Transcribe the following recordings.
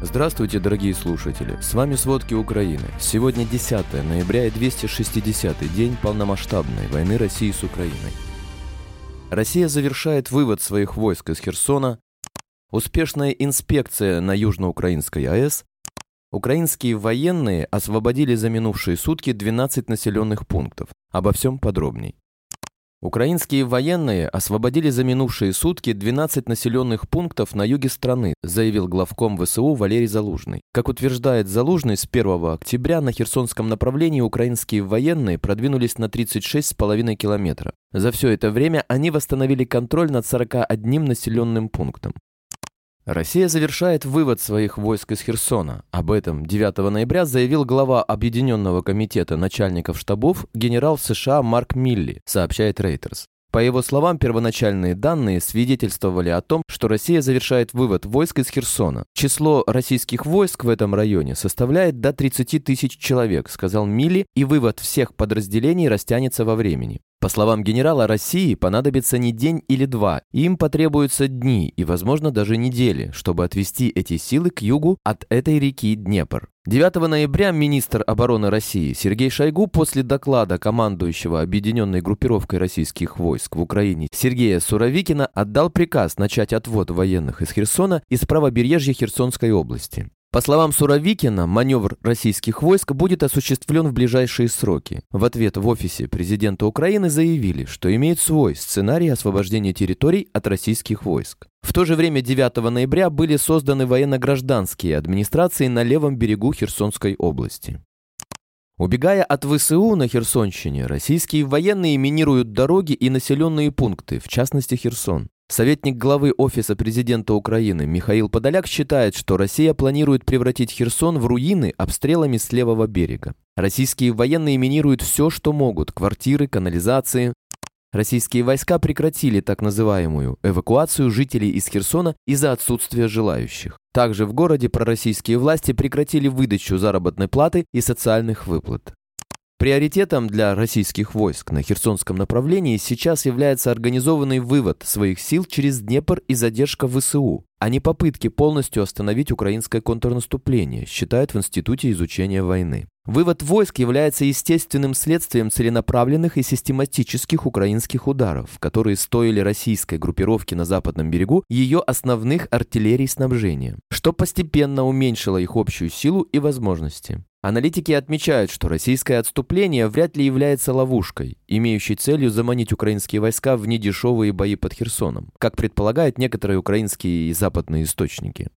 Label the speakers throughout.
Speaker 1: Здравствуйте, дорогие слушатели! С вами «Сводки Украины». Сегодня 10 ноября и 260-й день полномасштабной войны России с Украиной. Россия завершает вывод своих войск из Херсона, успешная инспекция на южноукраинской АЭС, украинские военные освободили за минувшие сутки 12 населенных пунктов. Обо всем подробней. Украинские военные освободили за минувшие сутки 12 населенных пунктов на юге страны, заявил главком ВСУ Валерий Залужный. Как утверждает Залужный, с 1 октября на Херсонском направлении украинские военные продвинулись на 36,5 километра. За все это время они восстановили контроль над 41 населенным пунктом. Россия завершает вывод своих войск из Херсона. Об этом 9 ноября заявил глава Объединенного комитета начальников штабов генерал США Марк Милли, сообщает Reuters. По его словам, первоначальные данные свидетельствовали о том, что Россия завершает вывод войск из Херсона. Число российских войск в этом районе составляет до 30 тысяч человек, сказал Милли, и вывод всех подразделений растянется во времени. По словам генерала, России понадобится не день или два, им потребуются дни и, возможно, даже недели, чтобы отвести эти силы к югу от этой реки Днепр. 9 ноября министр обороны России Сергей Шойгу после доклада командующего объединенной группировкой российских войск в Украине Сергея Суровикина отдал приказ начать отвод военных из Херсона из правобережья Херсонской области. По словам Суровикина, маневр российских войск будет осуществлен в ближайшие сроки. В ответ в офисе президента Украины заявили, что имеют свой сценарий освобождения территорий от российских войск. В то же время 9 ноября были созданы военно-гражданские администрации на левом берегу Херсонской области. Убегая от ВСУ на Херсонщине, российские военные минируют дороги и населенные пункты, в частности Херсон. Советник главы Офиса президента Украины Михаил Подоляк считает, что Россия планирует превратить Херсон в руины обстрелами с левого берега. Российские военные минируют все, что могут – квартиры, канализации. Российские войска прекратили так называемую эвакуацию жителей из Херсона из-за отсутствия желающих. Также в городе пророссийские власти прекратили выдачу заработной платы и социальных выплат. Приоритетом для российских войск на Херсонском направлении сейчас является организованный вывод своих сил через Днепр и задержка ВСУ, а не попытки полностью остановить украинское контрнаступление, считают в Институте изучения войны. Вывод войск является естественным следствием целенаправленных и систематических украинских ударов, которые стоили российской группировке на западном берегу ее основных артиллерий снабжения, что постепенно уменьшило их общую силу и возможности. Аналитики отмечают, что российское отступление вряд ли является ловушкой, имеющей целью заманить украинские войска в недешевые бои под Херсоном, как предполагают некоторые украинские и западные источники.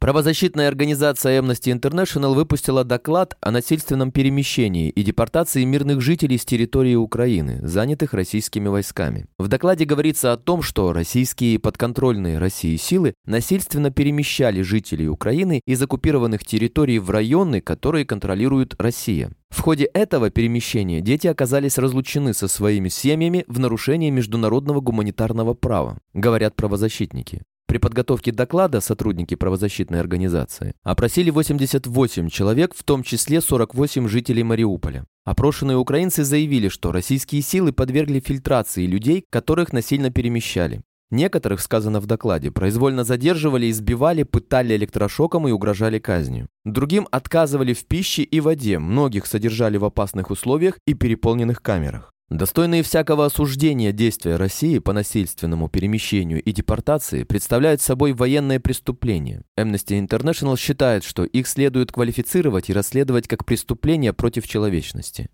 Speaker 1: Правозащитная организация Amnesty International выпустила доклад о насильственном перемещении и депортации мирных жителей с территории Украины, занятых российскими войсками. В докладе говорится о том, что российские подконтрольные России силы насильственно перемещали жителей Украины из оккупированных территорий в районы, которые контролирует Россия. В ходе этого перемещения дети оказались разлучены со своими семьями в нарушении международного гуманитарного права, говорят правозащитники. При подготовке доклада сотрудники правозащитной организации опросили 88 человек, в том числе 48 жителей Мариуполя. Опрошенные украинцы заявили, что российские силы подвергли фильтрации людей, которых насильно перемещали. Некоторых, сказано в докладе, произвольно задерживали, избивали, пытали электрошоком и угрожали казнью. Другим отказывали в пище и воде, многих содержали в опасных условиях и переполненных камерах. Достойные всякого осуждения действия России по насильственному перемещению и депортации представляют собой военное преступление. Amnesty International считает, что их следует квалифицировать и расследовать как преступление против человечности.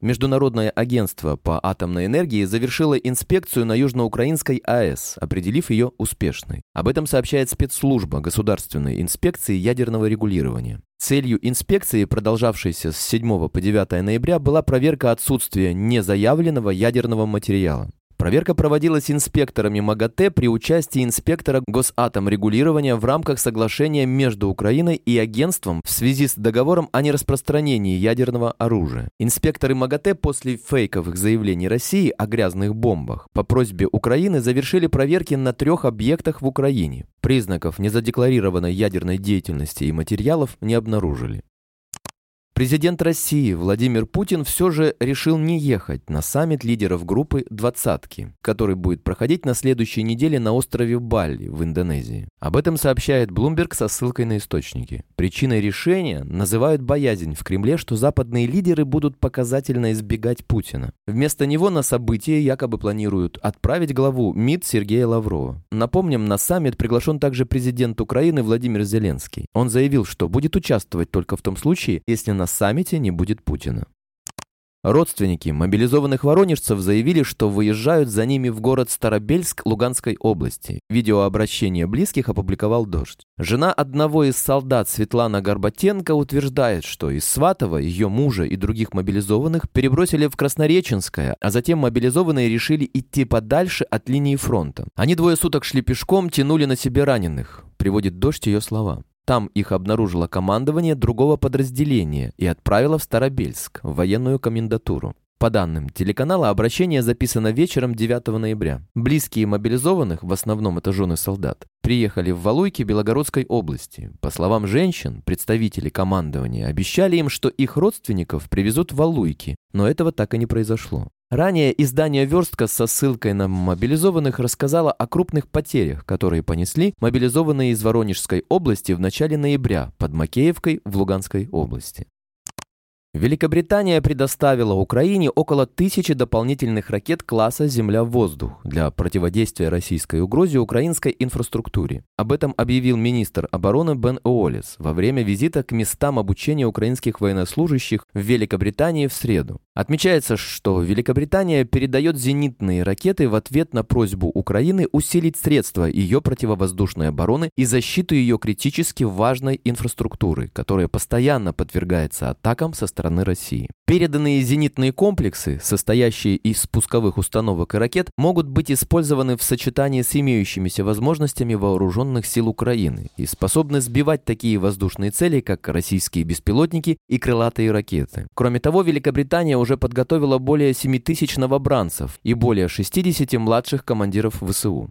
Speaker 1: Международное агентство по атомной энергии завершило инспекцию на южноукраинской АЭС, определив ее успешной. Об этом сообщает спецслужба Государственной инспекции ядерного регулирования. Целью инспекции, продолжавшейся с 7 по 9 ноября, была проверка отсутствия незаявленного ядерного материала. Проверка проводилась инспекторами МАГАТЭ при участии инспектора Госатомрегулирования в рамках соглашения между Украиной и агентством в связи с договором о нераспространении ядерного оружия. Инспекторы МАГАТЭ после фейковых заявлений России о грязных бомбах по просьбе Украины завершили проверки на трех объектах в Украине. Признаков незадекларированной ядерной деятельности и материалов не обнаружили. Президент России Владимир Путин все же решил не ехать на саммит лидеров группы «двадцатки», который будет проходить на следующей неделе на острове Бали в Индонезии. Об этом сообщает Bloomberg со ссылкой на источники. Причиной решения называют боязнь в Кремле, что западные лидеры будут показательно избегать Путина. Вместо него на событие якобы планируют отправить главу МИД Сергея Лаврова. Напомним, на саммит приглашен также президент Украины Владимир Зеленский. Он заявил, что будет участвовать только в том случае, если на саммите не будет Путина. Родственники мобилизованных воронежцев заявили, что выезжают за ними в город Старобельск Луганской области. Видеообращение близких опубликовал «Дождь». Жена одного из солдат Светлана Горбатенко утверждает, что из Сватова, ее мужа и других мобилизованных перебросили в Краснореченское, а затем мобилизованные решили идти подальше от линии фронта. Они двое суток шли пешком, тянули на себе раненых, приводит «Дождь» ее слова. Там их обнаружило командование другого подразделения и отправило в Старобельск, в военную комендатуру. По данным телеканала, обращение записано вечером 9 ноября. Близкие мобилизованных, в основном это жены солдат, приехали в Валуйки Белогородской области. По словам женщин, представители командования обещали им, что их родственников привезут в Валуйки, но этого так и не произошло. Ранее издание «Верстка» со ссылкой на мобилизованных рассказало о крупных потерях, которые понесли мобилизованные из Воронежской области в начале ноября под Макеевкой в Луганской области. Великобритания предоставила Украине около тысячи дополнительных ракет класса «Земля-воздух» для противодействия российской угрозе украинской инфраструктуре. Об этом объявил министр обороны Бен Уоллес во время визита к местам обучения украинских военнослужащих в Великобритании в среду. Отмечается, что Великобритания передает зенитные ракеты в ответ на просьбу Украины усилить средства ее противовоздушной обороны и защиту ее критически важной инфраструктуры, которая постоянно подвергается атакам со стороны России. Переданные зенитные комплексы, состоящие из спусковых установок и ракет, могут быть использованы в сочетании с имеющимися возможностями вооруженных сил Украины и способны сбивать такие воздушные цели, как российские беспилотники и крылатые ракеты. Кроме того, Великобритания уже подготовила более 7 тысяч новобранцев и более 60 младших командиров ВСУ.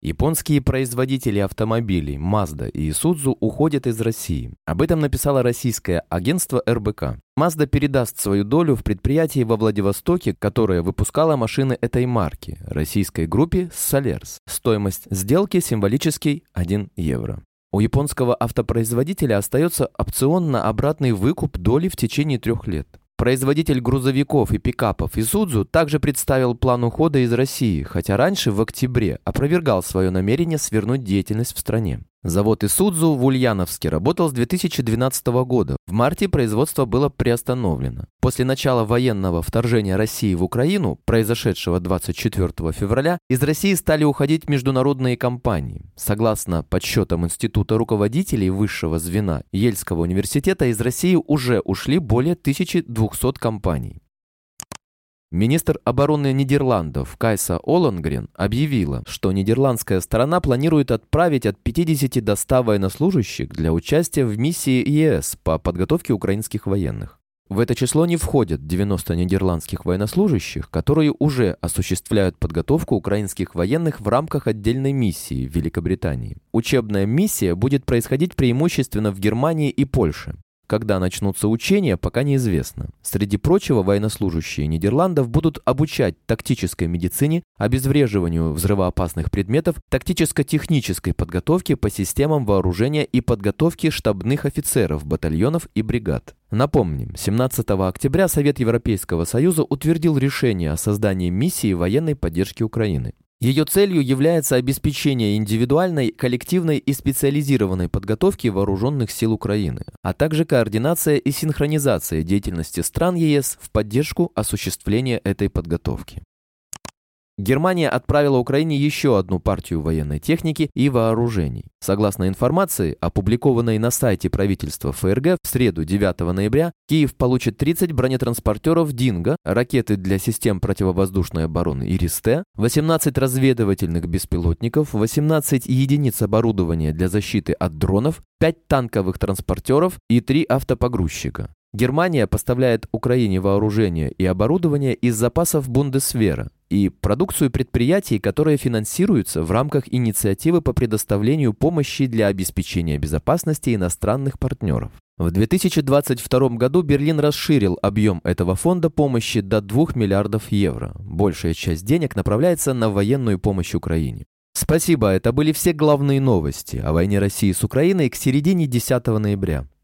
Speaker 1: Японские производители автомобилей Mazda и Isuzu уходят из России. Об этом написало российское агентство РБК. Mazda передаст свою долю в предприятии во Владивостоке, которое выпускало машины этой марки, российской группе Solers. Стоимость сделки символический 1 евро. У японского автопроизводителя остается опцион на обратный выкуп доли в течение трех лет. Производитель грузовиков и пикапов Isuzu также представил план ухода из России, хотя раньше, в октябре, опровергал свое намерение свернуть деятельность в стране. Завод Исудзу в Ульяновске работал с 2012 года. В марте производство было приостановлено. После начала военного вторжения России в Украину, произошедшего 24 февраля, из России стали уходить международные компании. Согласно подсчетам Института руководителей высшего звена Ельского университета, из России уже ушли более 1200 компаний. Министр обороны Нидерландов Кайса Олангрен объявила, что нидерландская сторона планирует отправить от 50 до 100 военнослужащих для участия в миссии ЕС по подготовке украинских военных. В это число не входят 90 нидерландских военнослужащих, которые уже осуществляют подготовку украинских военных в рамках отдельной миссии в Великобритании. Учебная миссия будет происходить преимущественно в Германии и Польше. Когда начнутся учения, пока неизвестно. Среди прочего, военнослужащие Нидерландов будут обучать тактической медицине, обезвреживанию взрывоопасных предметов, тактическо-технической подготовке по системам вооружения и подготовке штабных офицеров, батальонов и бригад. Напомним, 17 октября Совет Европейского Союза утвердил решение о создании миссии военной поддержки Украины. Ее целью является обеспечение индивидуальной, коллективной и специализированной подготовки вооруженных сил Украины, а также координация и синхронизация деятельности стран ЕС в поддержку осуществления этой подготовки. Германия отправила Украине еще одну партию военной техники и вооружений. Согласно информации, опубликованной на сайте правительства ФРГ в среду 9 ноября, Киев получит 30 бронетранспортеров «Динго», ракеты для систем противовоздушной обороны «Иристе», 18 разведывательных беспилотников, 18 единиц оборудования для защиты от дронов, 5 танковых транспортеров и 3 автопогрузчика. Германия поставляет Украине вооружение и оборудование из запасов Бундесвера и продукцию предприятий, которые финансируются в рамках инициативы по предоставлению помощи для обеспечения безопасности иностранных партнеров. В 2022 году Берлин расширил объем этого фонда помощи до 2 миллиардов евро. Большая часть денег направляется на военную помощь Украине. Спасибо, это были все главные новости о войне России с Украиной к середине 10 ноября.